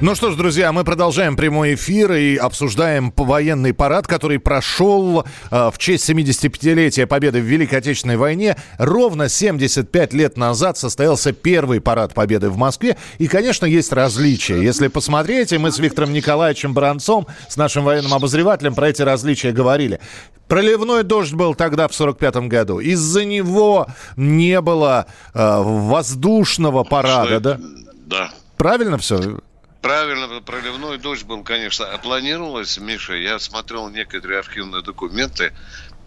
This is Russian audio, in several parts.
Ну что ж, друзья, мы продолжаем прямой эфир и обсуждаем военный парад, который прошел э, в честь 75-летия победы в Великой Отечественной войне. Ровно 75 лет назад состоялся первый парад победы в Москве. И, конечно, есть различия. Если посмотреть, и мы с Виктором Николаевичем Бранцом, с нашим военным обозревателем, про эти различия говорили. Проливной дождь был тогда в 45 году. Из-за него не было э, воздушного парада, да? Да. Правильно все? Правильно, проливной дождь был, конечно. А планировалось, Миша, я смотрел некоторые архивные документы,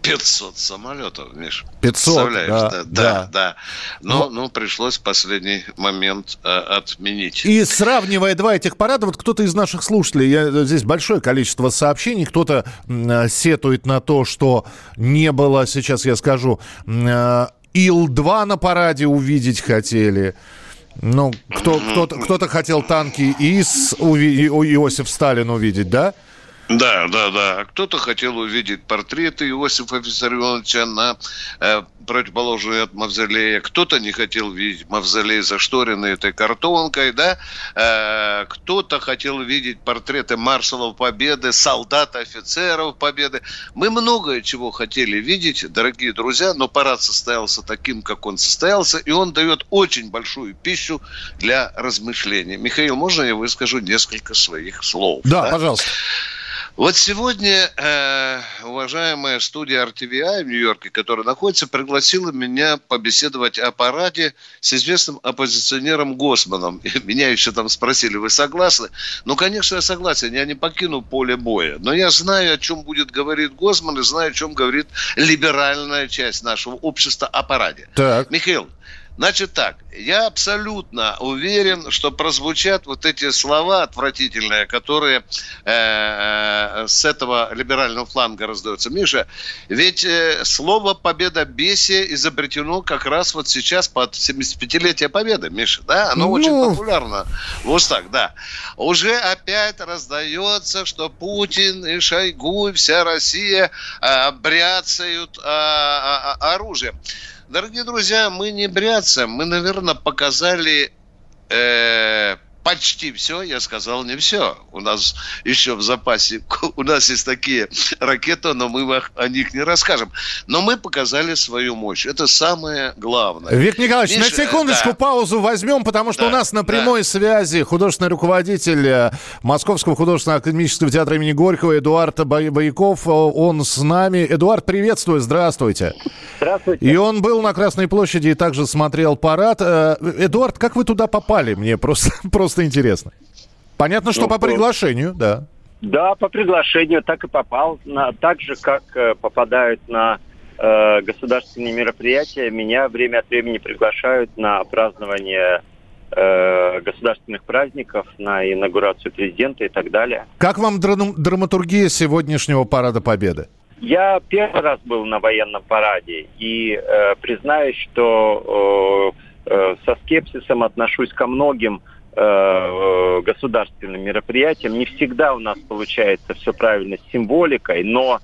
500 самолетов, Миш. 500, Представляешь, да, да, да. да. Но, Но- ну, пришлось в последний момент э, отменить. И сравнивая два этих парада, вот кто-то из наших слушателей, я, здесь большое количество сообщений, кто-то э, сетует на то, что не было, сейчас я скажу, э, Ил-2 на параде увидеть хотели. Ну, кто, кто-то, кто-то хотел танки ИС, уви- и- Иосиф Сталин увидеть, да? Да, да, да. А кто-то хотел увидеть портреты Иосифа Виссарионовича на э, противоположной от мавзолея. Кто-то не хотел видеть мавзолей зашторенный этой картонкой, да. Э, кто-то хотел видеть портреты маршалов Победы, солдат, офицеров Победы. Мы многое чего хотели видеть, дорогие друзья, но парад состоялся таким, как он состоялся, и он дает очень большую пищу для размышлений. Михаил, можно я выскажу несколько своих слов? Да, пожалуйста. Вот сегодня э, уважаемая студия RTVI в Нью-Йорке, которая находится, пригласила меня побеседовать о параде с известным оппозиционером Госманом. И меня еще там спросили, вы согласны? Ну, конечно, я согласен, я не покину поле боя. Но я знаю, о чем будет говорить Госман, и знаю, о чем говорит либеральная часть нашего общества о параде. Так. Михаил, Значит так, я абсолютно уверен, что прозвучат вот эти слова отвратительные, которые э, с этого либерального фланга раздаются. Миша, ведь э, слово «победа бесия» изобретено как раз вот сейчас под 75-летие Победы, Миша, да? Оно Ну. очень популярно в устах, да. Уже опять раздается, что Путин и Шойгу, и вся Россия э, бряцают э, а- оружием. Дорогие друзья, мы не бряцаем, мы, наверное, показали э, почти все, я сказал не все. У нас еще в запасе, у нас есть такие ракеты, но мы о них не расскажем. Но мы показали свою мощь. Это самое главное. Виктор Николаевич, Миша, на секундочку да. паузу возьмем, потому что Да, у нас на да. прямой связи художественный руководитель э, Московского художественного академического театра имени Горького Эдуард Бо- Бояков. Э, Он с нами. Эдуард, приветствую, здравствуйте. Здравствуйте. И он был на Красной площади и также смотрел парад. Э, Эдуард, как вы туда попали? Мне просто, просто интересно. Понятно, что Ну, по по- приглашению, да. Да, по приглашению так и попал. На, так же, как э, попадают на э, государственные мероприятия, меня время от времени приглашают на празднование э, государственных праздников, на инаугурацию президента и так далее. Как вам драм- драматургия сегодняшнего парада Победы? Я первый раз был на военном параде и э, признаюсь, что э, э, со скепсисом отношусь ко многим э, э, государственным мероприятиям. Не всегда у нас получается все правильно с символикой, но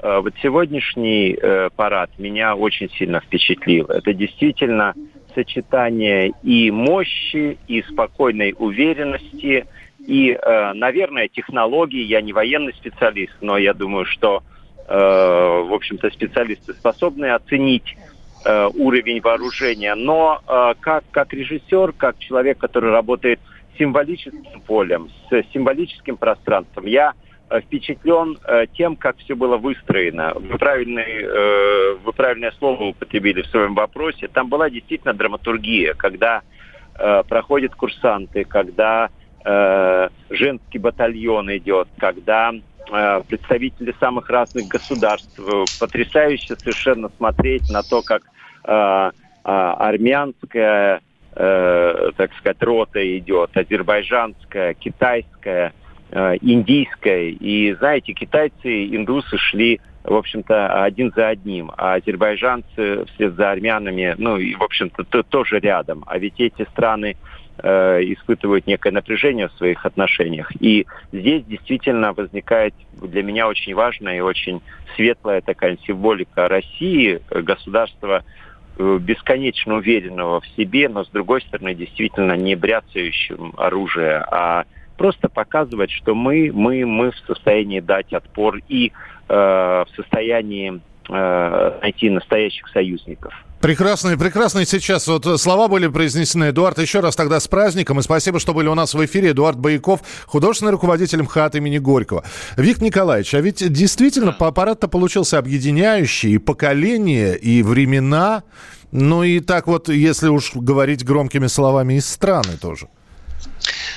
э, вот сегодняшний парад меня очень сильно впечатлил. Это действительно сочетание и мощи, и спокойной уверенности, и, наверное, технологий. Я не военный специалист, но я думаю, что в общем-то, специалисты способны оценить э, уровень вооружения. Но э, как, как режиссер, как человек, который работает с символическим полем, с символическим пространством, я э, впечатлен э, тем, как все было выстроено. Вы, правильный, вы правильное слово употребили в своем вопросе. Там была действительно драматургия, когда проходят курсанты, когда женский батальон идет, когда представители самых разных государств. Э, Потрясающе совершенно смотреть на то, как э, э, армянская, э, так сказать, рота идет, азербайджанская, китайская, э, индийская. И, знаете, китайцы индусы шли, в общем-то, один за одним, а азербайджанцы вслед за армянами, ну, и, в общем-то, то- тоже рядом. А ведь эти страны э, испытывают некое напряжение в своих отношениях. И здесь действительно возникает для меня очень важная и очень светлая такая символика России, государства э, бесконечно уверенного в себе, но с другой стороны действительно не бряцающим оружие, а просто показывать, что мы, мы, мы в состоянии дать отпор и э, в состоянии э, найти настоящих союзников. Прекрасные, прекрасные сейчас вот слова были произнесены. Эдуард, еще раз тогда с праздником. И спасибо, что были у нас в эфире. Эдуард Бояков, художественный руководитель МХАТ имени Горького. Виктор Николаевич, а ведь действительно аппарат-то получился объединяющий и поколение, и времена. Ну и так вот, если уж говорить громкими словами, и страны тоже.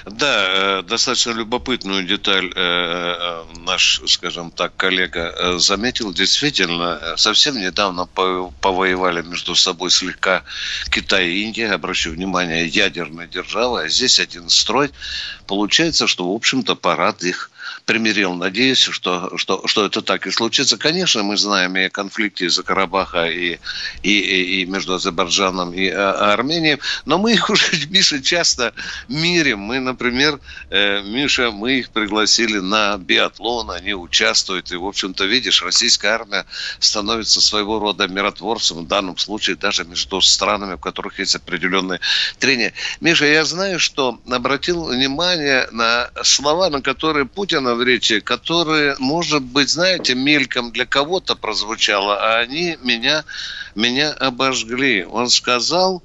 Да, э, достаточно любопытную деталь э, э, наш, скажем так, коллега заметил. Действительно, совсем недавно повоевали между собой слегка Китай и Индия. Обращу внимание, ядерная держава, а здесь один строй. Получается, что, в общем-то, парад их примирил. Надеюсь, что, что, что это так и случится. Конечно, мы знаем и о конфликте из-за Карабаха и, и, и между Азербайджаном и а, Арменией, но мы их уже, Миша, часто мирим. Мы, например, э, Миша, мы их пригласили на биатлон, они участвуют. И, в общем-то, видишь, российская армия становится своего рода миротворцем, в данном случае даже между странами, в которых есть определенные трения. Миша, я знаю, что обратил внимание на слова, на которые Путин в речи, которые, может быть, знаете, мельком для кого-то прозвучало, а они меня, меня обожгли. Он сказал,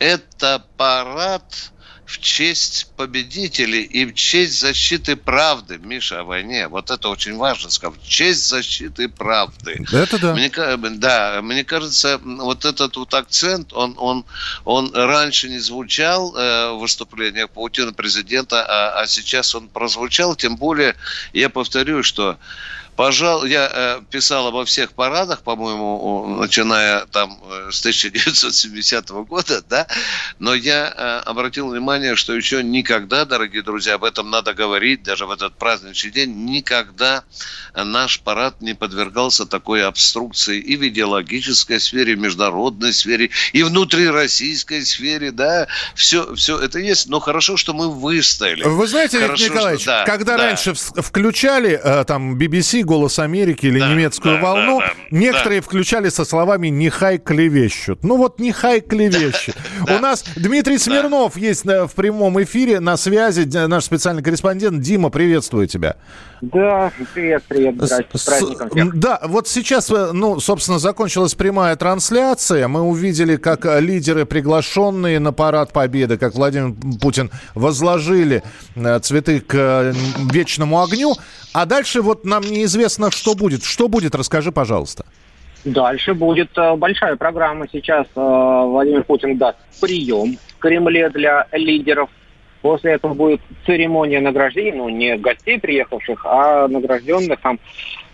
это парад в честь победителей и в честь защиты правды. Миша, о войне. Вот это очень важно сказать. В честь защиты правды. Это да. Мне, да, мне кажется, вот этот вот акцент, он, он, он раньше не звучал э, в выступлениях Паутина президента, а, а сейчас он прозвучал. Тем более, я повторю, что Пожалуй, я э, писал обо всех парадах, по-моему, начиная там э, с 1970 года, да, но я э, обратил внимание, что еще никогда, дорогие друзья, об этом надо говорить, даже в этот праздничный день, никогда наш парад не подвергался такой обструкции и в идеологической сфере, и в международной сфере, и внутрироссийской сфере, да, все, все это есть, но хорошо, что мы выстояли. Вы знаете, хорошо, Виктор Николаевич, что, да, когда да. раньше включали там BBC, «Голос Америки» или Да, немецкую да, волну, да, да, некоторые включали со словами «нехай клевещут». Ну вот «нехай клевещут». У нас Дмитрий Смирнов есть э, в прямом эфире, на связи, наш специальный корреспондент. Дима, приветствую тебя. Да, привет, привет, здрасте, с С- праздником всех. Да, вот сейчас, э, ну, собственно, закончилась прямая трансляция. Мы увидели, как э, лидеры, приглашенные на парад Победы, как Владимир Путин, возложили э, цветы к вечному огню. А дальше вот нам неизвестно, что будет. Что будет, расскажи, пожалуйста. Дальше будет большая программа. Сейчас Владимир Путин даст прием в Кремле для лидеров. После этого будет церемония награждения, ну, не гостей приехавших, а награжденных там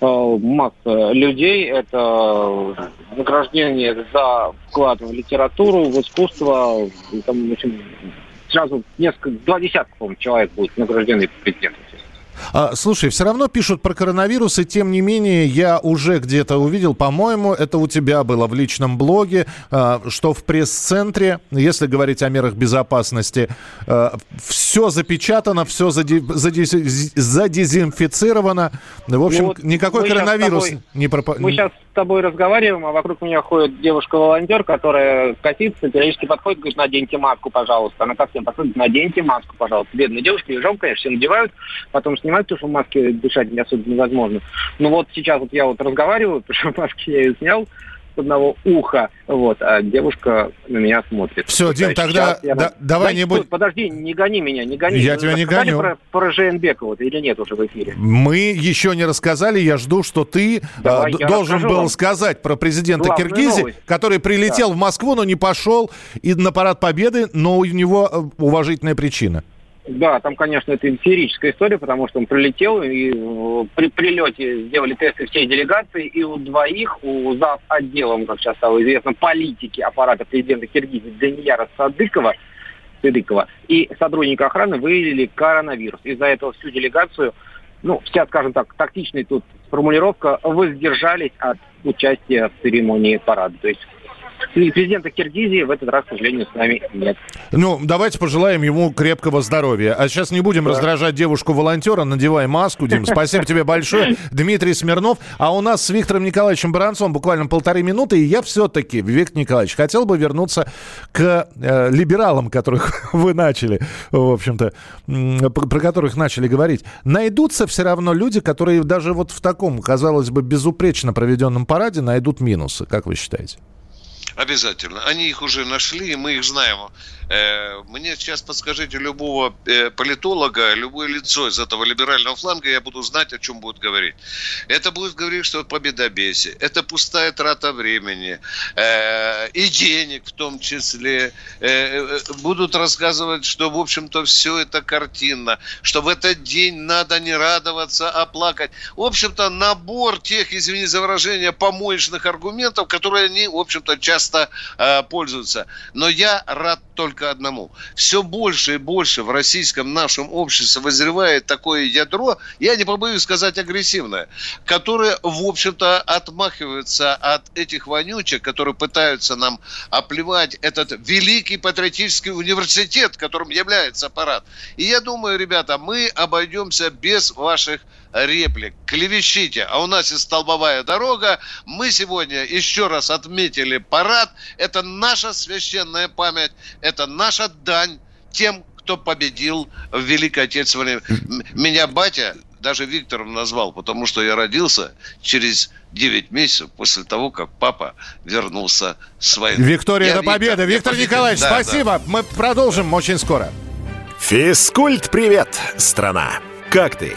э, масса людей. Это награждение за вклад в литературу, в искусство. Там, в общем, сразу несколько, два десятка, по-моему, человек будет награждены президентом. А, слушай, все равно пишут про коронавирус, и тем не менее я уже где-то увидел, по-моему, это у тебя было в личном блоге, а, что в пресс-центре, если говорить о мерах безопасности, все запечатано, все задезинфицировано. В общем, Ну вот никакой коронавирус тобой- не пропа- Мы сейчас с тобой разговариваем, а вокруг меня ходит девушка-волонтер, которая катится, периодически подходит, говорит, наденьте маску, пожалуйста. Она ко всем подходит, наденьте маску, пожалуйста. Бедные девушки, жалко, конечно, все надевают, потом снимают, потому что в маске дышать не особо невозможно. Ну вот сейчас вот я вот разговариваю, потому что маски я ее снял с одного уха, вот, а девушка на меня смотрит. Всё, Дим, тогда я- да- давай не стой, будь- Подожди, не гони меня, не гони. Я Вы тебя не гоню. Про, про Жейнбекова или нет уже в эфире? Мы еще не рассказали, я жду, что ты Давай, а, д- я должен был вам. сказать про президента Главную Киргизии, новость. который прилетел в Москву, но не пошел и на парад Победы, но у него э, уважительная причина. Да, там, конечно, это феерическая история, потому что он прилетел, и э, при прилете сделали тесты всей делегации, и у двоих, у зав. отделом, как сейчас стало известно, политики аппарата президента Киргизии Данияра Садыкова, Садыкова и сотрудника охраны выявили коронавирус. Из-за этого всю делегацию, ну, вся, скажем так, тактичная тут формулировка, воздержались от участия в церемонии парада. То есть И президента Киргизии в этот раз, к сожалению, с нами нет. Ну, давайте пожелаем ему крепкого здоровья. А сейчас не будем да. раздражать девушку-волонтера, надевай маску, Дим. Спасибо тебе большое. Дмитрий Смирнов. А у нас с Виктором Николаевичем Баранцом буквально полторы минуты, и я все-таки, Виктор Николаевич, хотел бы вернуться к э, либералам, которых вы начали, в общем-то, про которых начали говорить. Найдутся все равно люди, которые даже вот в таком, казалось бы, безупречно проведенном параде найдут минусы, как вы считаете? Обязательно. Они их уже нашли, мы их знаем. Э, мне сейчас подскажите любого э, политолога, любое лицо из этого либерального фланга, я буду знать, о чем будет говорить. Это будет говорить, что победобесие, это пустая трата времени э, и денег в том числе. Будут рассказывать, что, в общем-то, все это картинно, что в этот день надо не радоваться, а плакать. В общем-то, набор тех, извини за выражение, помоечных аргументов, которые они, в общем-то, часто пользуются. Но я рад только одному. Все больше и больше в российском нашем обществе возревает такое ядро, я не побоюсь сказать агрессивное, которое, в общем-то, отмахивается от этих вонючек, которые пытаются нам оплевать этот великий патриотический университет, которым является аппарат. И я думаю, ребята, мы обойдемся без ваших реплик. Клевещите, а у нас и столбовая дорога. Мы сегодня еще раз отметили парад. Это наша священная память, это наша дань тем, кто победил в Великой Отечественной. Меня батя даже Виктором назвал, потому что я родился через 9 месяцев после того, как папа вернулся с войны. Виктория, это победа. Виктор, Виктор Николаевич, да, спасибо. Да. Мы продолжим очень скоро. Физкульт, привет, страна. Как ты?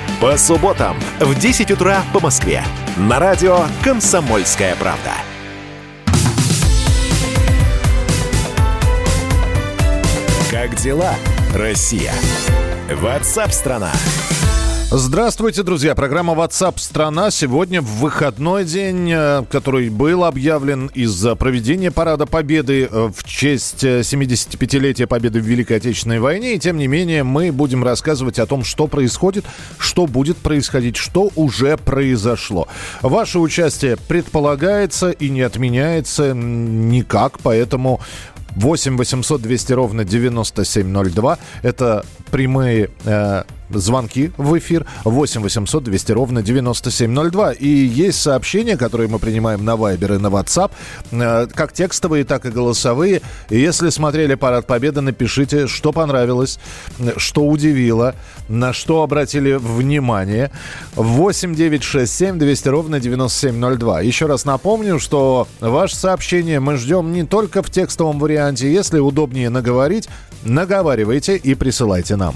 по субботам в 10 утра по Москве. На радио «Комсомольская правда». Как дела, Россия? Ватсап-страна! страна Здравствуйте, друзья. Программа WhatsApp страна сегодня в выходной день, э, который был объявлен из-за проведения Парада Победы э, в честь 75-летия Победы в Великой Отечественной войне. И тем не менее мы будем рассказывать о том, что происходит, что будет происходить, что уже произошло. Ваше участие предполагается и не отменяется никак, поэтому 8 800 200 ровно 9702. Это прямые э, звонки в эфир 8 800 200 ровно 9702. И есть сообщения, которые мы принимаем на Viber и на WhatsApp, э, как текстовые, так и голосовые. Если смотрели «Парад Победы», напишите, что понравилось, что удивило, на что обратили внимание. 8 9 6 7 200 ровно 9702. Еще раз напомню, что ваше сообщение мы ждем не только в текстовом варианте. Если удобнее наговорить, наговаривайте и присылайте нам.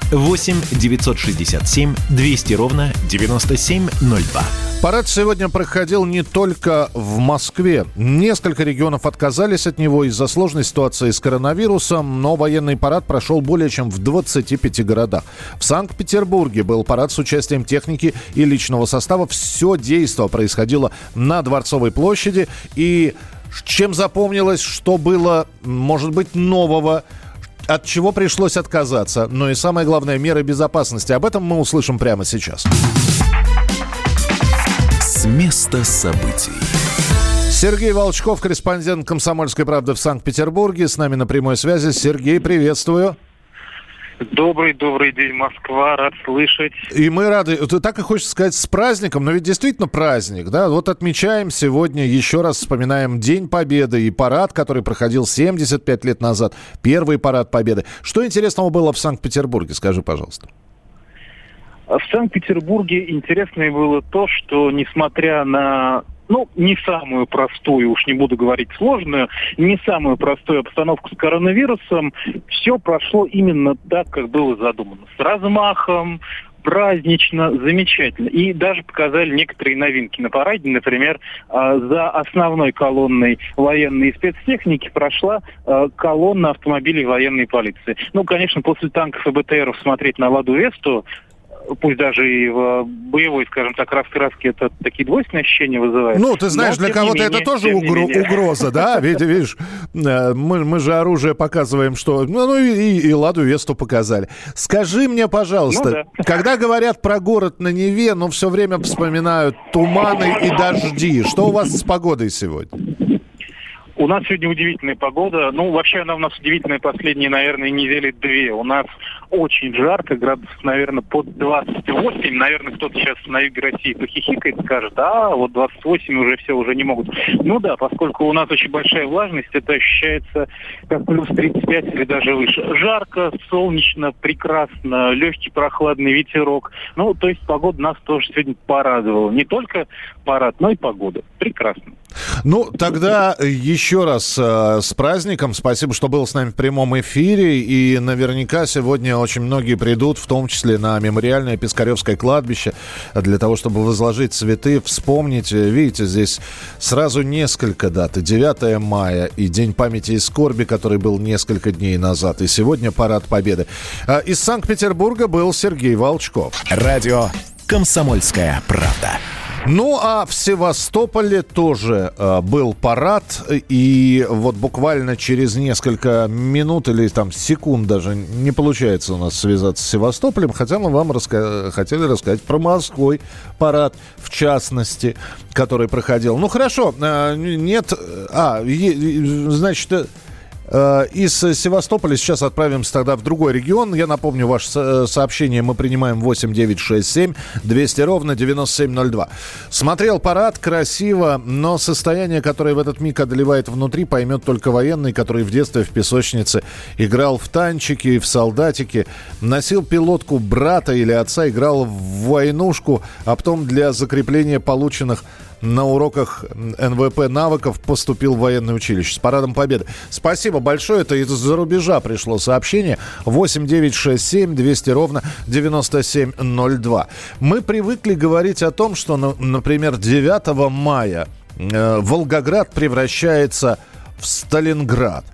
967 200 ровно 9702. Парад сегодня проходил не только в Москве. Несколько регионов отказались от него из-за сложной ситуации с коронавирусом, но военный парад прошел более чем в 25 городах. В Санкт-Петербурге был парад с участием техники и личного состава. Все действо происходило на Дворцовой площади. И чем запомнилось, что было, может быть, нового – от чего пришлось отказаться, но и самое главное, меры безопасности. Об этом мы услышим прямо сейчас. С места событий. Сергей Волчков, корреспондент «Комсомольской правды» в Санкт-Петербурге. С нами на прямой связи. Сергей, приветствую. Добрый, добрый день, Москва, рад слышать. И мы рады. Так и хочется сказать с праздником, но ведь действительно праздник, да? Вот отмечаем сегодня, еще раз вспоминаем День Победы и парад, который проходил 75 лет назад, первый парад Победы. Что интересного было в Санкт-Петербурге, скажи, пожалуйста. В Санкт-Петербурге интересное было то, что, несмотря на ну, не самую простую, уж не буду говорить сложную, не самую простую обстановку с коронавирусом, все прошло именно так, как было задумано. С размахом, празднично, замечательно. И даже показали некоторые новинки на параде. Например, а, за основной колонной военной спецтехники прошла а, колонна автомобилей военной полиции. Ну, конечно, после танков и БТРов смотреть на «Ладу Весту пусть даже и в боевой, скажем так, раскраске это такие двойственные ощущения вызывает. Ну, ты знаешь, Но, для кого-то это тоже угро- угроза, да? Видишь, э, мы, мы же оружие показываем, что... Ну, ну и, и Ладу Весту показали. Скажи мне, пожалуйста, ну, да. когда говорят про город на Неве, ну, все время вспоминают туманы и дожди. Что у вас с погодой сегодня? У нас сегодня удивительная погода. Ну, вообще она у нас удивительная последние, наверное, недели две. У нас очень жарко, градусов, наверное, под 28. Наверное, кто-то сейчас на юге России похихикает, скажет, а, вот 28 уже все, уже не могут. Ну да, поскольку у нас очень большая влажность, это ощущается как плюс 35 или даже выше. Жарко, солнечно, прекрасно, легкий прохладный ветерок. Ну, то есть погода нас тоже сегодня порадовала. Не только парад, но и погода. Прекрасно. Ну, тогда еще раз э, с праздником. Спасибо, что был с нами в прямом эфире. И наверняка сегодня очень многие придут, в том числе на мемориальное Пискаревское кладбище, для того, чтобы возложить цветы, вспомнить. Видите, здесь сразу несколько дат. 9 мая и День памяти и скорби, который был несколько дней назад. И сегодня Парад Победы. А из Санкт-Петербурга был Сергей Волчков. Радио «Комсомольская правда». Ну, а в Севастополе тоже э, был парад, и вот буквально через несколько минут или там секунд даже не получается у нас связаться с Севастополем, хотя мы вам раска- хотели рассказать про морской парад, в частности, который проходил. Ну, хорошо, э, нет, а, е, значит, Э, из Севастополя сейчас отправимся тогда в другой регион. Я напомню, ваше э, сообщение мы принимаем 8 9 6 7 200 ровно 9702. Смотрел парад, красиво, но состояние, которое в этот миг одолевает внутри, поймет только военный, который в детстве в песочнице играл в танчики и в солдатики, носил пилотку брата или отца, играл в войнушку, а потом для закрепления полученных на уроках НВП навыков поступил в военное училище. С парадом победы. Спасибо большое. Это из-за рубежа пришло сообщение. 8 9 6 7 200 ровно 9702. Мы привыкли говорить о том, что, например, 9 мая э, Волгоград превращается в Сталинград.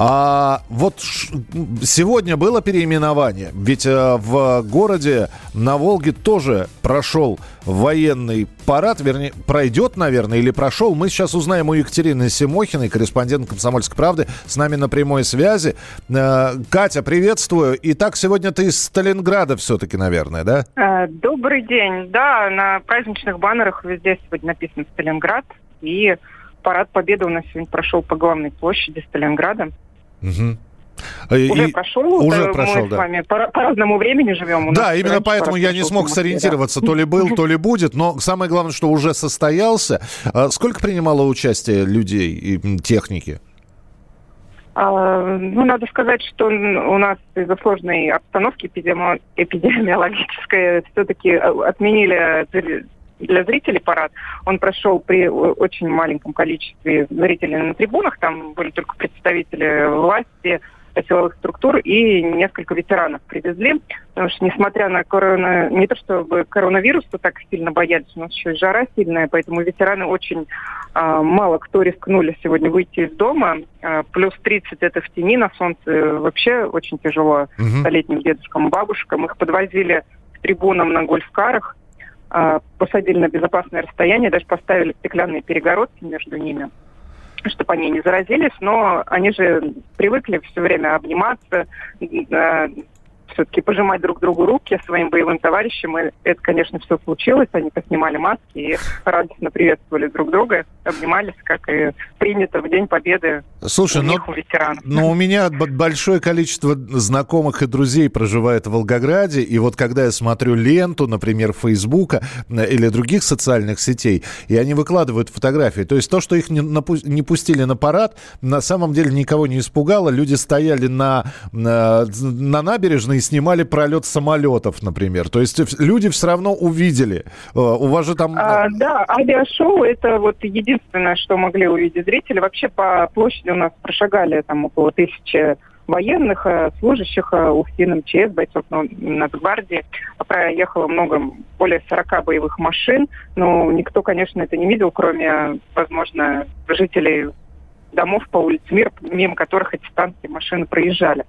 А вот сегодня было переименование, ведь э, в городе на Волге тоже прошел военный парад, вернее, пройдет, наверное, или прошел. Мы сейчас узнаем у Екатерины Симохиной, корреспондент «Комсомольской правды», с нами на прямой связи. Э, Катя, приветствую. Итак, сегодня ты из Сталинграда все-таки, наверное, да? Э, добрый день. Да, на праздничных баннерах везде сегодня написано «Сталинград». И парад Победы у нас сегодня прошел по главной площади Сталинграда. Угу. Уже и, прошел. Уже прошел, мы да. с вами по, по разному времени живем. У да, именно поэтому я не смог сориентироваться, то ли был, то ли будет. Но самое главное, что уже состоялся. А сколько принимало участие людей и техники? А, ну, надо сказать, что у нас из-за сложной обстановки эпидемиологической все-таки отменили для зрителей парад. Он прошел при очень маленьком количестве зрителей на трибунах. Там были только представители власти, силовых структур и несколько ветеранов привезли. Потому что, несмотря на корона... не то чтобы коронавирус, то так сильно боялись, у нас еще и жара сильная, поэтому ветераны очень а, мало кто рискнули сегодня выйти из дома. А, плюс 30 это в тени, на солнце вообще очень тяжело угу. столетним дедушкам и бабушкам. Их подвозили к трибунам на гольф-карах. А, посадили на безопасное расстояние, даже поставили стеклянные перегородки между ними, чтобы они не заразились, но они же привыкли все время обниматься, а, все-таки пожимать друг другу руки своим боевым товарищам. И это, конечно, все случилось. Они поснимали маски и радостно приветствовали друг друга, обнимались, как и принято в День Победы Слушай, у но, них, у ветеранов. Но у меня большое количество знакомых и друзей проживает в Волгограде, и вот когда я смотрю ленту, например, Фейсбука э, или других социальных сетей, и они выкладывают фотографии, то есть то, что их не, не пустили на парад, на самом деле никого не испугало. Люди стояли на, на, на набережной и снимали пролет самолетов, например. То есть люди все равно увидели. Э, у вас же там... А, да, авиашоу – это вот единственное, что могли увидеть зрители. Вообще по площади у нас прошагали там около тысячи военных, э, служащих э, УФСИН, МЧС, бойцов Нацгвардии. Проехало много, более 40 боевых машин. Но никто, конечно, это не видел, кроме, возможно, жителей домов по улице Мир, мимо которых эти танки машины проезжали.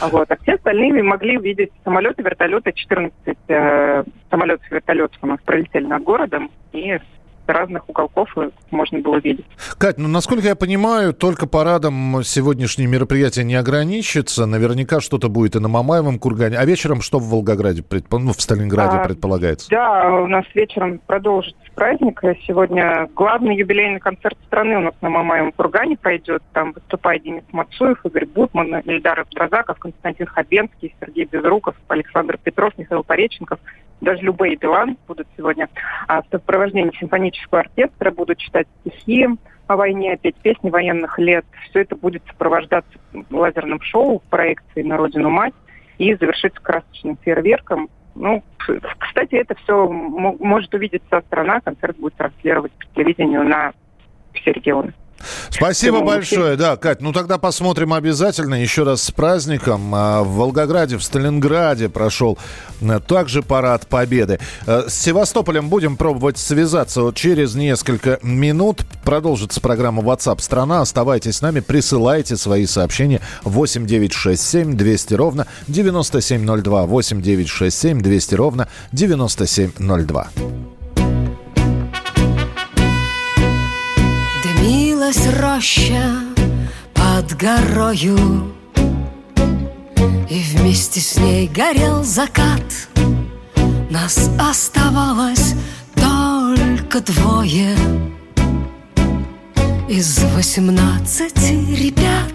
Вот. А все остальные могли увидеть самолеты, вертолеты, 14 э, самолетов и вертолетов у нас пролетели над городом, и разных уголков можно было видеть. Кать, ну, насколько я понимаю, только парадом сегодняшнее мероприятие не ограничится. Наверняка что-то будет и на Мамаевом кургане. А вечером что в Волгограде, предпо... ну, в Сталинграде а, предполагается? Да, у нас вечером продолжится праздник. Сегодня главный юбилейный концерт страны у нас на Мамаевом кургане пройдет. Там выступает Денис Мацуев, Игорь Бутман, Ильдар Абдразаков, Константин Хабенский, Сергей Безруков, Александр Петров, Михаил Пореченков даже любые Билан будут сегодня а в сопровождении симфонического оркестра будут читать стихи о войне, петь песни военных лет. Все это будет сопровождаться лазерным шоу в проекции «На родину мать» и завершиться красочным фейерверком. Ну, кстати, это все может увидеть вся страна. Концерт будет транслировать по телевидению на все регионы. Спасибо Всего большое. Да, Кать, ну тогда посмотрим обязательно. Еще раз с праздником. А, в Волгограде, в Сталинграде прошел э, также парад Победы. Э, с Севастополем будем пробовать связаться вот через несколько минут. Продолжится программа WhatsApp страна. Оставайтесь с нами, присылайте свои сообщения 8967 200 ровно 9702 8967 200 ровно 9702. Дымилась роща под горою И вместе с ней горел закат. Нас оставалось только двое Из восемнадцати ребят.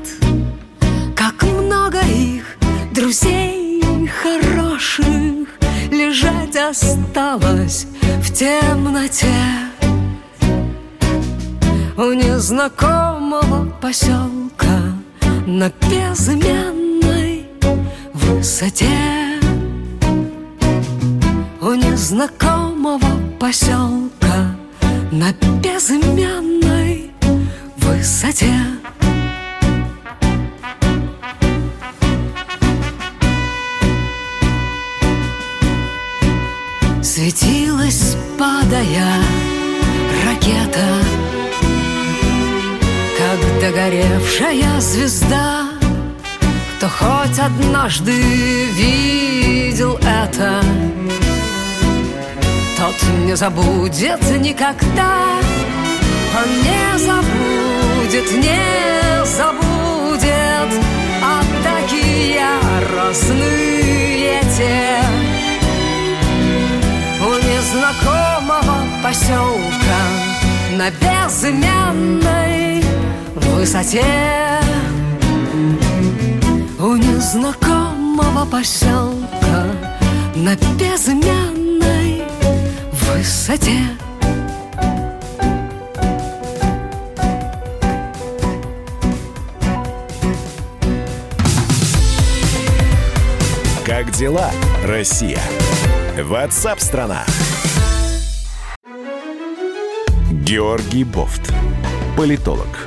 Как много их друзей хороших Лежать осталось в темноте у незнакомого поселка на безымянной высоте. У незнакомого поселка на безымянной высоте. Светилась, падая ракета как догоревшая звезда Кто хоть однажды видел это Тот не забудет никогда Он не забудет, не забудет. Атаки яростные те. У незнакомого поселка на безымянной высоте У незнакомого поселка На безымянной высоте Как дела, Россия? Ватсап-страна! Георгий Бофт. Политолог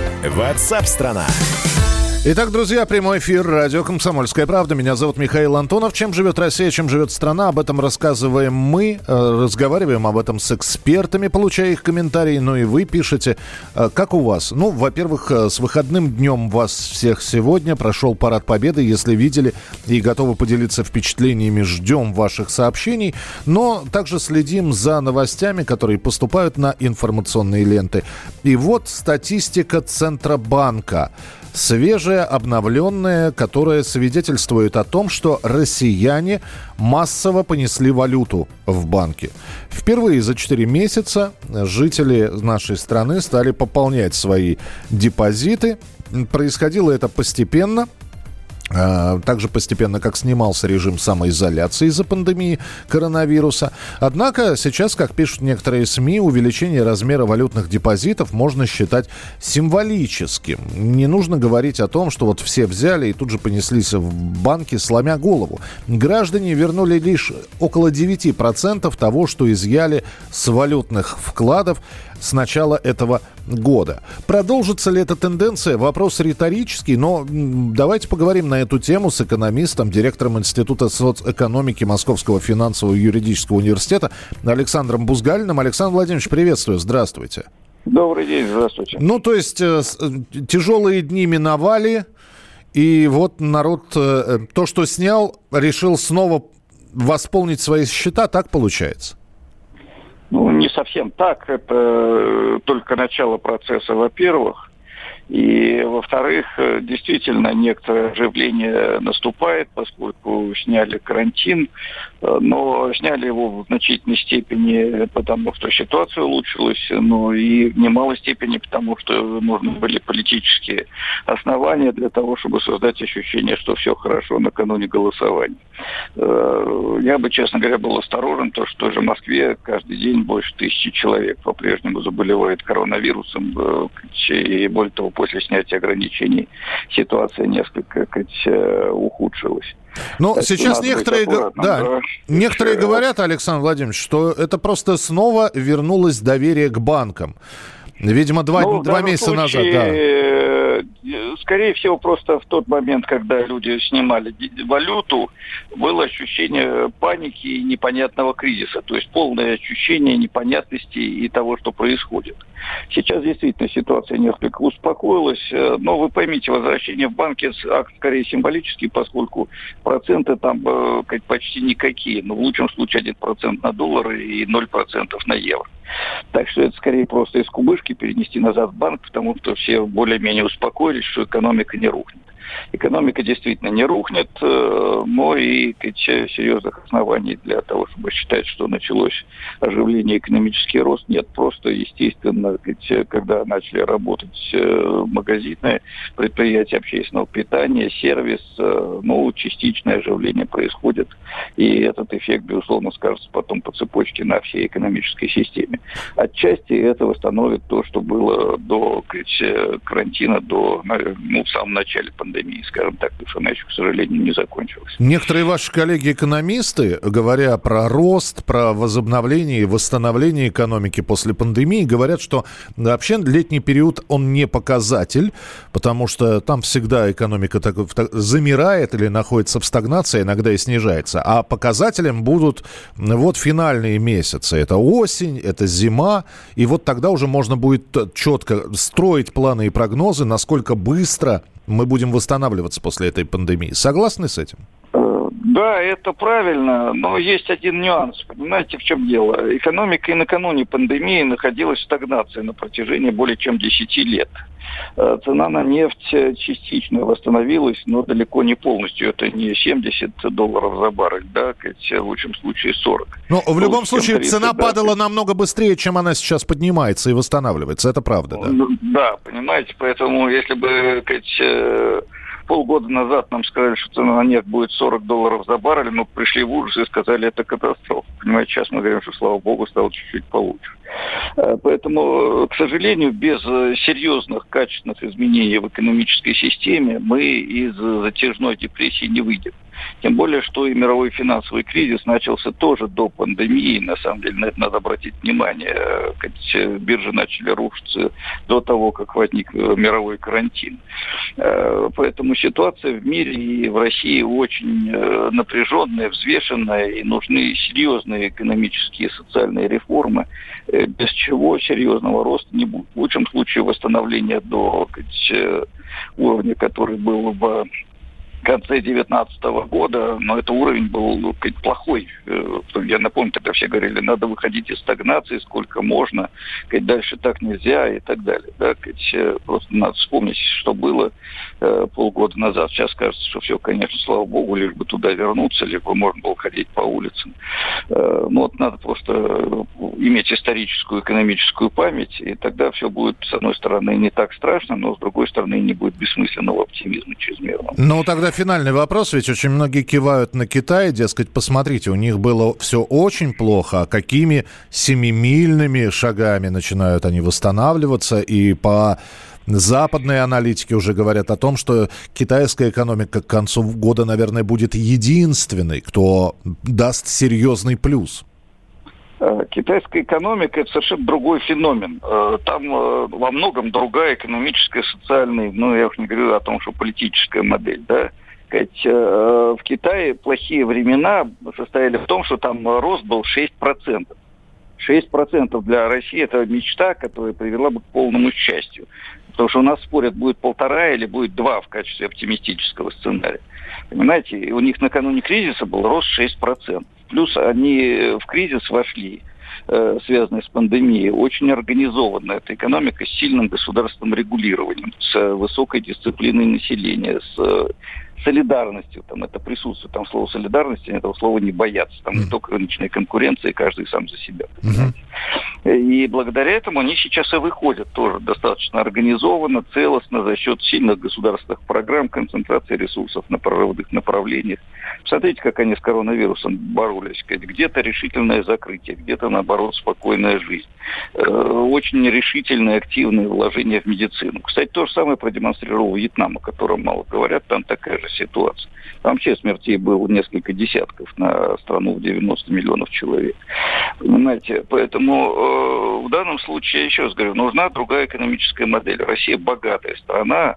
Ватсап-страна! Итак, друзья, прямой эфир радио «Комсомольская правда». Меня зовут Михаил Антонов. Чем живет Россия, чем живет страна, об этом рассказываем мы, э, разговариваем об этом с экспертами, получая их комментарии. Ну и вы пишете, э, как у вас? Ну, во-первых, э, с выходным днем вас всех сегодня. Прошел Парад Победы. Если видели и готовы поделиться впечатлениями, ждем ваших сообщений. Но также следим за новостями, которые поступают на информационные ленты. И вот статистика Центробанка. Свежая, обновленная, которая свидетельствует о том, что россияне массово понесли валюту в банке. Впервые за 4 месяца жители нашей страны стали пополнять свои депозиты. Происходило это постепенно – также постепенно, как снимался режим самоизоляции из-за пандемии коронавируса. Однако сейчас, как пишут некоторые СМИ, увеличение размера валютных депозитов можно считать символическим. Не нужно говорить о том, что вот все взяли и тут же понеслись в банки, сломя голову. Граждане вернули лишь около 9% того, что изъяли с валютных вкладов с начала этого года. Продолжится ли эта тенденция? Вопрос риторический, но давайте поговорим на эту тему с экономистом, директором Института соцэкономики Московского финансового юридического университета Александром Бузгалиным. Александр Владимирович, приветствую, здравствуйте. Добрый день, здравствуйте. Ну, то есть э, э, тяжелые дни миновали, и вот народ э, то, что снял, решил снова восполнить свои счета, так получается? Ну, не совсем так. Это э, только начало процесса, во-первых. И, во-вторых, э, действительно, некоторое оживление наступает, поскольку сняли карантин, э, но сняли его в значительной степени потому, что ситуация улучшилась, но и в немалой степени потому, что нужны были политические основания для того, чтобы создать ощущение, что все хорошо накануне голосования. Э, я бы, честно говоря, был осторожен, то, что же в Москве каждый день больше тысячи человек по-прежнему заболевает коронавирусом, и более того, после снятия ограничений ситуация несколько сказать, э, ухудшилась. Ну, сейчас некоторые, да, да, некоторые говорят, Александр Владимирович, что это просто снова вернулось доверие к банкам. Видимо, два, ну, два месяца случае, назад, да э, скорее всего, просто в тот момент, когда люди снимали валюту, было ощущение паники и непонятного кризиса, то есть полное ощущение непонятности и того, что происходит. Сейчас действительно ситуация несколько успокоилась, э, но вы поймите, возвращение в банки скорее символический, поскольку проценты там э, почти никакие, но в лучшем случае 1% на доллары и 0% на евро. Так что это скорее просто из кубышки перенести назад в банк, потому что все более-менее успокоились, что экономика не рухнет. Экономика действительно не рухнет, э, но и серьезных оснований для того, чтобы считать, что началось оживление, экономический рост, нет. Просто, естественно, когда начали работать э, магазины, предприятия общественного питания, сервис, э, ну, частичное оживление происходит. И этот эффект, безусловно, скажется потом по цепочке на всей экономической системе. Отчасти это восстановит то, что было до карантина, до, ну, в самом начале пандемии пандемии, скажем так, потому что она еще, к сожалению, не закончилась. Некоторые ваши коллеги-экономисты, говоря про рост, про возобновление и восстановление экономики после пандемии, говорят, что вообще летний период, он не показатель, потому что там всегда экономика так, так, замирает или находится в стагнации, иногда и снижается. А показателем будут вот финальные месяцы. Это осень, это зима, и вот тогда уже можно будет четко строить планы и прогнозы, насколько быстро мы будем восстанавливаться после этой пандемии. Согласны с этим? Э, да, это правильно, но есть один нюанс. Понимаете, в чем дело? Экономика и накануне пандемии находилась в стагнации на протяжении более чем 10 лет. Э, цена на нефть частично восстановилась, но далеко не полностью. Это не 70 долларов за баррель, да, в лучшем случае 40. Но в любом случае 30, цена да, падала намного быстрее, чем она сейчас поднимается и восстанавливается. Это правда, да? Ну, да, понимаете, поэтому если бы, сказать, э, полгода назад нам сказали, что цена на нефть будет 40 долларов за баррель, мы пришли в ужас и сказали, это катастрофа. Понимаете, сейчас мы говорим, что, слава богу, стало чуть-чуть получше. Э, поэтому, к сожалению, без э, серьезных качественных изменений в экономической системе мы из затяжной депрессии не выйдем. Тем более, что и мировой финансовый кризис начался тоже до пандемии. На самом деле, на это надо обратить внимание. Э, биржи начали рушиться до того, как возник мировой карантин. Поэтому ситуация в мире и в России очень напряженная, взвешенная, и нужны серьезные экономические и социальные реформы, без чего серьезного роста не будет. В лучшем случае восстановление до уровня, который был в конце 2019 года, но это уровень был ну, плохой. Э, я напомню, тогда все говорили, надо выходить из стагнации, сколько можно, дальше так нельзя и так далее. Да, сказать, просто надо вспомнить, что было э, полгода назад. Сейчас кажется, что все, конечно, слава богу, лишь бы туда вернуться, либо можно было ходить по улицам. Э, ну вот надо просто иметь историческую, экономическую память, и тогда все будет, с одной стороны, не так страшно, но с другой стороны, не будет бессмысленного оптимизма чрезмерного. Ну, тогда финальный вопрос, ведь очень многие кивают на Китай, дескать, посмотрите, у них было все очень плохо, а какими семимильными шагами начинают они восстанавливаться, и по Западные аналитики уже говорят о том, что китайская экономика к концу года, наверное, будет единственной, кто даст серьезный плюс. Э, китайская экономика – это совершенно другой феномен. Э, там э, во многом другая экономическая, социальная, ну, я уж не говорю о том, что политическая модель, да. В Китае плохие времена состояли в том, что там рост был 6%. 6% для России – это мечта, которая привела бы к полному счастью. Потому что у нас спорят, будет полтора или будет два в качестве оптимистического сценария. Понимаете, у них накануне кризиса был рост 6%. Плюс они в кризис вошли, э, связанный с пандемией, очень организованная эта экономика с сильным государственным регулированием, с высокой дисциплиной населения, с солидарностью, там это присутствует, там слово солидарности, этого слова не боятся, там не только рыночная конкуренция, каждый сам за себя. И благодаря этому они сейчас и выходят тоже достаточно организованно, целостно, за счет сильных государственных программ, концентрации ресурсов на прорывных направлениях. Смотрите, как они с коронавирусом боролись. Где-то решительное закрытие, где-то, наоборот, спокойная жизнь. Э, очень решительное, активное вложение в медицину. Кстати, то же самое продемонстрировал Вьетнам, о котором мало говорят. Там такая же ситуация. Вообще смертей было несколько десятков на страну в 90 миллионов человек. Понимаете, поэтому э, в данном случае, еще раз говорю, нужна другая экономическая модель. Россия богатая страна,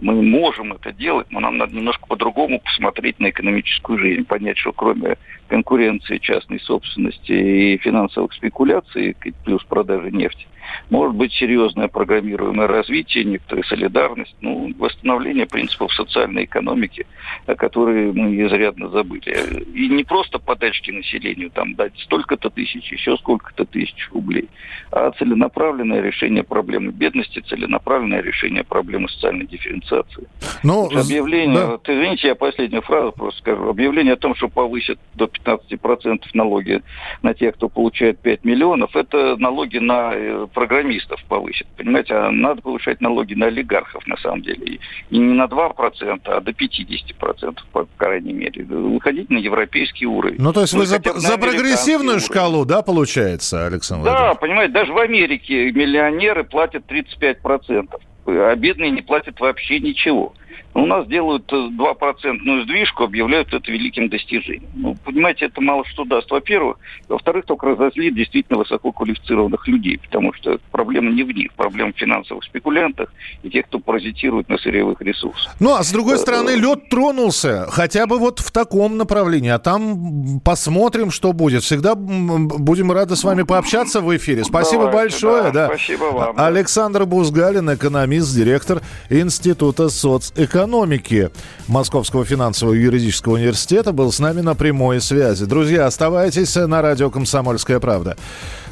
мы можем это делать, но нам надо немножко по-другому посмотреть на экономическую жизнь, понять, что кроме конкуренции частной собственности и финансовых спекуляций, плюс продажи нефти, может быть серьезное программируемое развитие, некоторая солидарность, ну, восстановление принципов социальной экономики, о которой мы изрядно забыли. И не просто подачки населению, там дать столько-то тысяч, еще сколько-то тысяч рублей, а целенаправленное решение проблемы бедности, целенаправленное решение проблемы социальной дифференциации. Ну, объявление, да. вот, извините, я последнюю фразу просто скажу. Объявление о том, что повысят до 15% налоги на тех, кто получает 5 миллионов, это налоги на э, программистов повысит. Понимаете, а надо повышать налоги на олигархов, на самом деле. И не на 2%, а до 50%, по крайней мере. Выходить на европейский уровень. Ну, то есть ну, вы за, за прогрессивную шкалу, да, получается, Александр Да, понимаете, даже в Америке миллионеры платят 35%, а бедные не платят вообще ничего. У нас делают 2% сдвижку, объявляют это великим достижением. Ну, понимаете, это мало что даст, во-первых. Во-вторых, только разозлит действительно высококвалифицированных людей, потому что проблема не в них, проблема в финансовых спекулянтах и тех, кто паразитирует на сырьевых ресурсах. Ну, а с другой стороны, э, лед тронулся, хотя бы вот в таком направлении, а там посмотрим, что будет. Всегда будем рады с вами пообщаться в эфире. Спасибо Давайте, большое. Да, да. Спасибо вам. Александр Бузгалин, экономист, директор Института соцэкономики экономики Московского финансового юридического университета был с нами на прямой связи. Друзья, оставайтесь на радио «Комсомольская правда».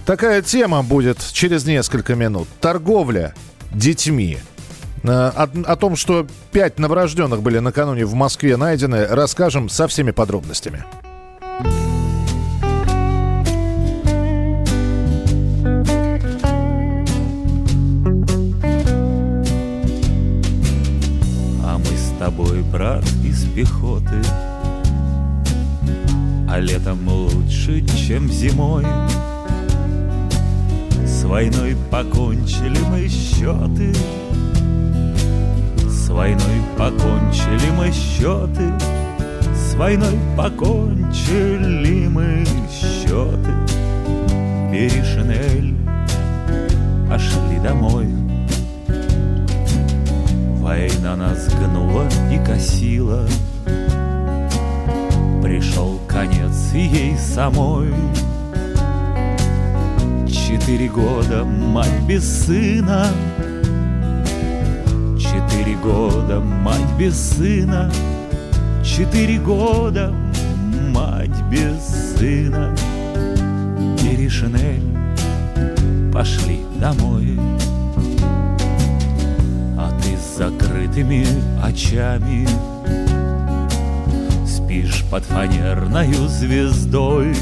Такая тема будет через несколько минут. Торговля детьми. Э, о, о том, что пять новорожденных были накануне в Москве найдены, расскажем со всеми подробностями. Тобой, брат, из пехоты. А летом лучше, чем зимой. С войной покончили мы счеты. С войной покончили мы счеты. С войной покончили мы счеты. Перешинель пошли домой Война нас гнула и косила Пришел конец ей самой Четыре года мать без сына Четыре года мать без сына четыре года мать без сына. Бери шинель, пошли домой. Закрытыми очами Спишь под фанерною звездой.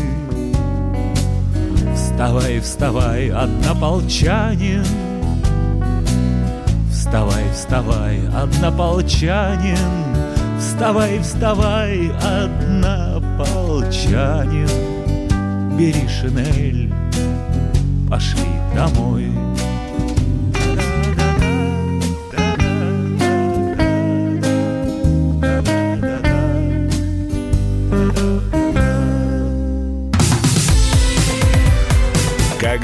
Вставай, вставай, однополчанин, Вставай, вставай, однополчанин, Вставай, вставай, однополчанин, Бери шинель, пошли домой.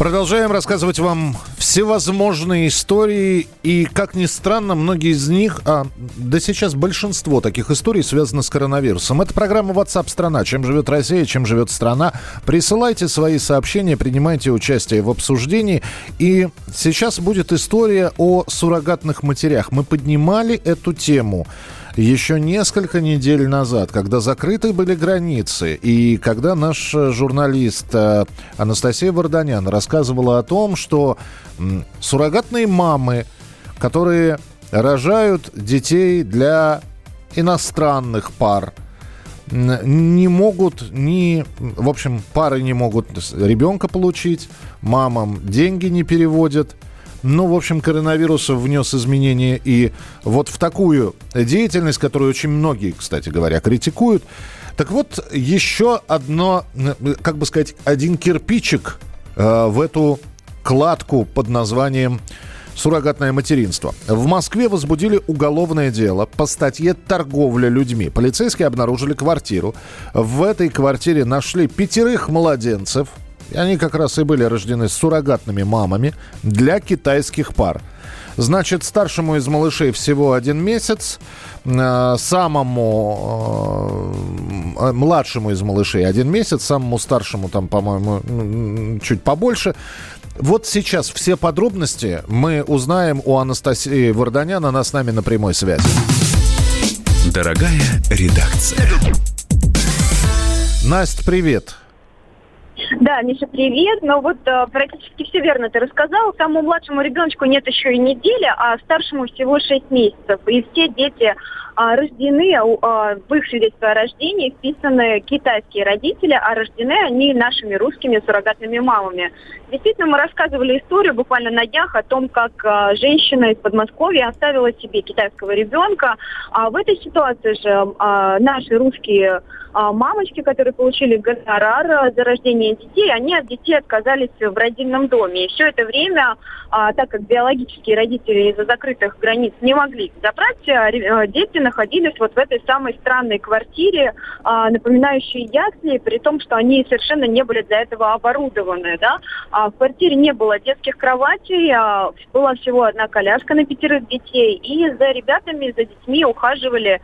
Продолжаем рассказывать вам всевозможные истории. И, как ни странно, многие из них, а да сейчас большинство таких историй связано с коронавирусом. Это программа WhatsApp страна Чем живет Россия, чем живет страна. Присылайте свои сообщения, принимайте участие в обсуждении. И сейчас будет история о суррогатных матерях. Мы поднимали эту тему еще несколько недель назад, когда закрыты были границы, и когда наш журналист э, Анастасия Варданян рассказывала о том, что суррогатные мамы, которые рожают детей для иностранных пар, не могут ни, в общем, пары не могут ребенка получить, мамам деньги не переводят – ну, в общем, коронавирус внес изменения и вот в такую деятельность, которую очень многие, кстати говоря, критикуют. Так вот, еще одно, как бы сказать, один кирпичик э, в эту кладку под названием суррогатное материнство. В Москве возбудили уголовное дело по статье «Торговля людьми». Полицейские обнаружили квартиру. В этой квартире нашли пятерых младенцев – они как раз и были рождены суррогатными мамами для китайских пар. Значит, старшему из малышей всего один месяц, э, самому э, э, младшему из малышей один месяц, самому старшему там, по-моему, чуть побольше. Вот сейчас все подробности мы узнаем у Анастасии Варданян. Она с нами на прямой связи. Дорогая редакция. Настя, привет. Да, Миша, привет. Ну вот э, практически все верно ты рассказал. Самому младшему ребеночку нет еще и недели, а старшему всего 6 месяцев. И все дети рождены, а, в их свидетельстве о рождении вписаны китайские родители, а рождены они нашими русскими суррогатными мамами. Действительно, мы рассказывали историю буквально на днях о том, как а, женщина из Подмосковья оставила себе китайского ребенка. А в этой ситуации же а, наши русские а, мамочки, которые получили гонорар за рождение детей, они от детей отказались в родильном доме. И все это время, а, так как биологические родители из-за закрытых границ не могли забрать, а, дети находились вот в этой самой странной квартире, напоминающей ясли, при том, что они совершенно не были для этого оборудованы. Да? В квартире не было детских кроватей, была всего одна коляска на пятерых детей, и за ребятами, за детьми ухаживали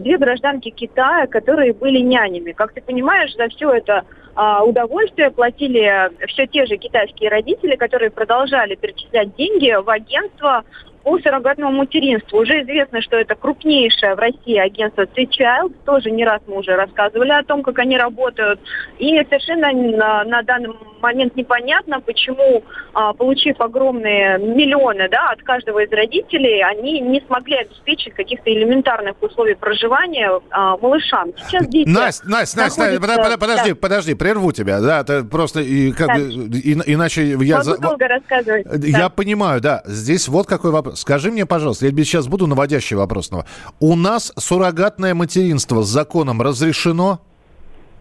две гражданки Китая, которые были нянями. Как ты понимаешь, за все это а, удовольствие платили все те же китайские родители, которые продолжали перечислять деньги в агентство по суррогатному материнству. Уже известно, что это крупнейшее в России агентство Three Child. Тоже не раз мы уже рассказывали о том, как они работают. И совершенно на, на данный момент непонятно, почему, а, получив огромные миллионы да, от каждого из родителей, они не смогли обеспечить каких-то элементарных условий проживания а, малышам. Сейчас дети... Настя, Настя, Настя, находятся... подожди, да. подожди, прерву тебя. Да, это просто и, как, и, иначе я... Могу за... долго рассказывать. Я да. понимаю, да. Здесь вот какой вопрос. Скажи мне, пожалуйста, я сейчас буду наводящий вопрос. У нас суррогатное материнство с законом разрешено?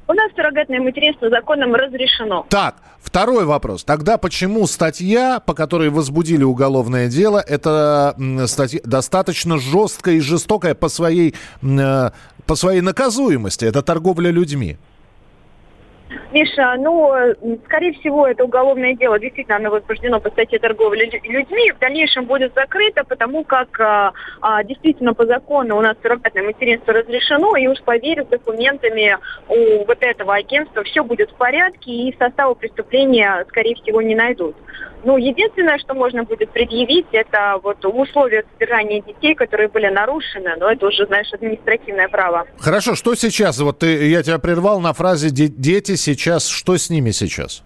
У нас суррогатное материнство законом разрешено. Так, второй вопрос. Тогда почему статья, по которой возбудили уголовное дело, это статья достаточно жесткая и жестокая по своей, э, по своей наказуемости? Это торговля людьми. Миша, ну, скорее всего, это уголовное дело. Действительно, оно возбуждено по статье торговли людьми. В дальнейшем будет закрыто, потому как а, а, действительно по закону у нас суррогатное материнство разрешено, и уж поверю, с документами у вот этого агентства все будет в порядке, и состава преступления, скорее всего, не найдут. Ну, единственное, что можно будет предъявить, это вот условия содержания детей, которые были нарушены, но это уже, знаешь, административное право. Хорошо, что сейчас? Вот ты, я тебя прервал на фразе «дети сейчас». Что с ними сейчас?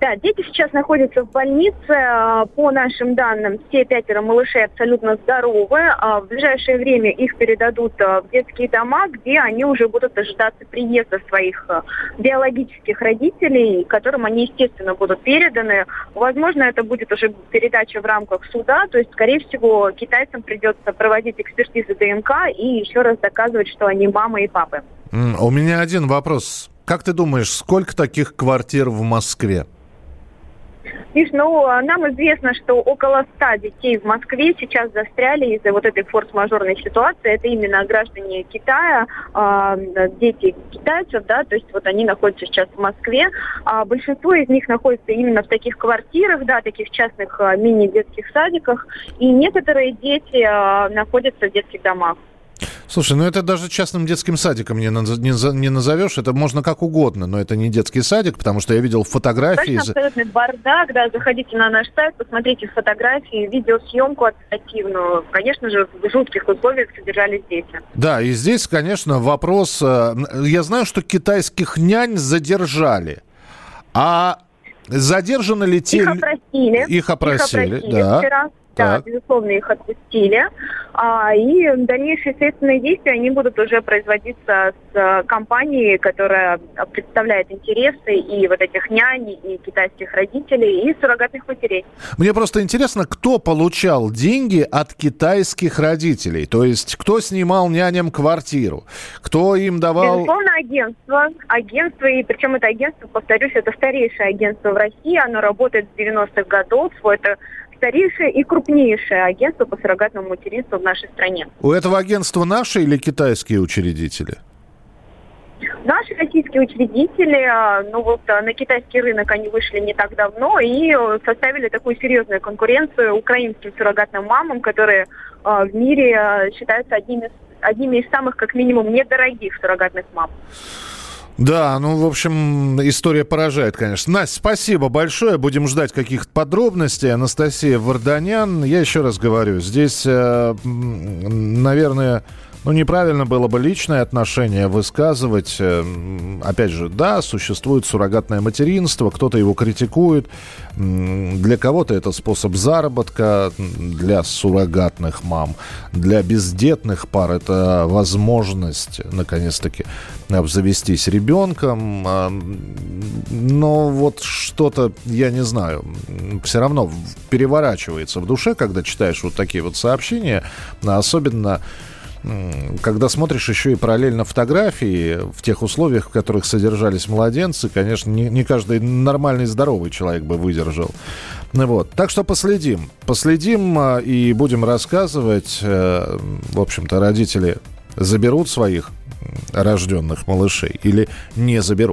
Да, дети сейчас находятся в больнице. А, по нашим данным, все пятеро малышей абсолютно здоровы. А, в ближайшее время их передадут а, в детские дома, где они уже будут дожидаться приезда своих биологических родителей, которым они, естественно, будут переданы. Возможно, это будет уже передача в рамках суда, то есть, скорее всего, китайцам придется проводить экспертизы ДНК и еще раз доказывать, что они мама и папы. У меня один вопрос. Как ты думаешь, сколько таких квартир в Москве? Видишь, ну, нам известно, что около 100 детей в Москве сейчас застряли из-за вот этой форс-мажорной ситуации. Это именно граждане Китая, э, дети китайцев, да, то есть вот они находятся сейчас в Москве. А большинство из них находится именно в таких квартирах, да, таких частных мини-детских садиках. И некоторые дети находятся в детских домах. Слушай, ну это даже частным детским садиком не, не, назовешь. Это можно как угодно, но это не детский садик, потому что я видел фотографии. Точно, абсолютный бардак, да. Заходите на наш сайт, посмотрите фотографии, видеосъемку оперативную. Конечно же, в жутких условиях содержались дети. Да, и здесь, конечно, вопрос... Э, я знаю, что китайских нянь задержали. А задержаны ли те... Их опросили. Их опросили, Их опросили да. Вчера. Да, так. безусловно, их отпустили. А, и дальнейшие следственные действия, они будут уже производиться с а, компанией, которая представляет интересы и вот этих нянь, и китайских родителей, и суррогатных матерей. Мне просто интересно, кто получал деньги от китайских родителей? То есть, кто снимал няням квартиру? Кто им давал... Безусловно, агентство. Агентство, и причем это агентство, повторюсь, это старейшее агентство в России. Оно работает с 90-х годов. Это старейшее и крупнейшее агентство по суррогатному материнству в нашей стране. У этого агентства наши или китайские учредители? Наши российские учредители, а, ну вот а, на китайский рынок они вышли не так давно и э, составили такую серьезную конкуренцию украинским суррогатным мамам, которые а, в мире считаются одними, одними из самых, как минимум, недорогих суррогатных мам. Да, ну, в общем, история поражает, конечно. Настя, спасибо большое. Будем ждать каких-то подробностей. Анастасия Варданян. Я еще раз говорю, здесь, э, наверное, ну, неправильно было бы личное отношение высказывать. Э, опять же, да, существует суррогатное материнство, кто-то его критикует. Для кого-то это способ заработка, для суррогатных мам. Для бездетных пар это возможность, наконец-таки, обзавестись ребенком. А, но вот что-то, я не знаю, все равно переворачивается в душе, когда читаешь вот такие вот сообщения. Особенно когда смотришь еще и параллельно фотографии в тех условиях, в которых содержались младенцы, конечно, не, не каждый нормальный, здоровый человек бы выдержал. Ну вот. Так что последим. Последим а, и будем рассказывать. Э, в общем-то, родители заберут своих рожденных малышей или не заберут.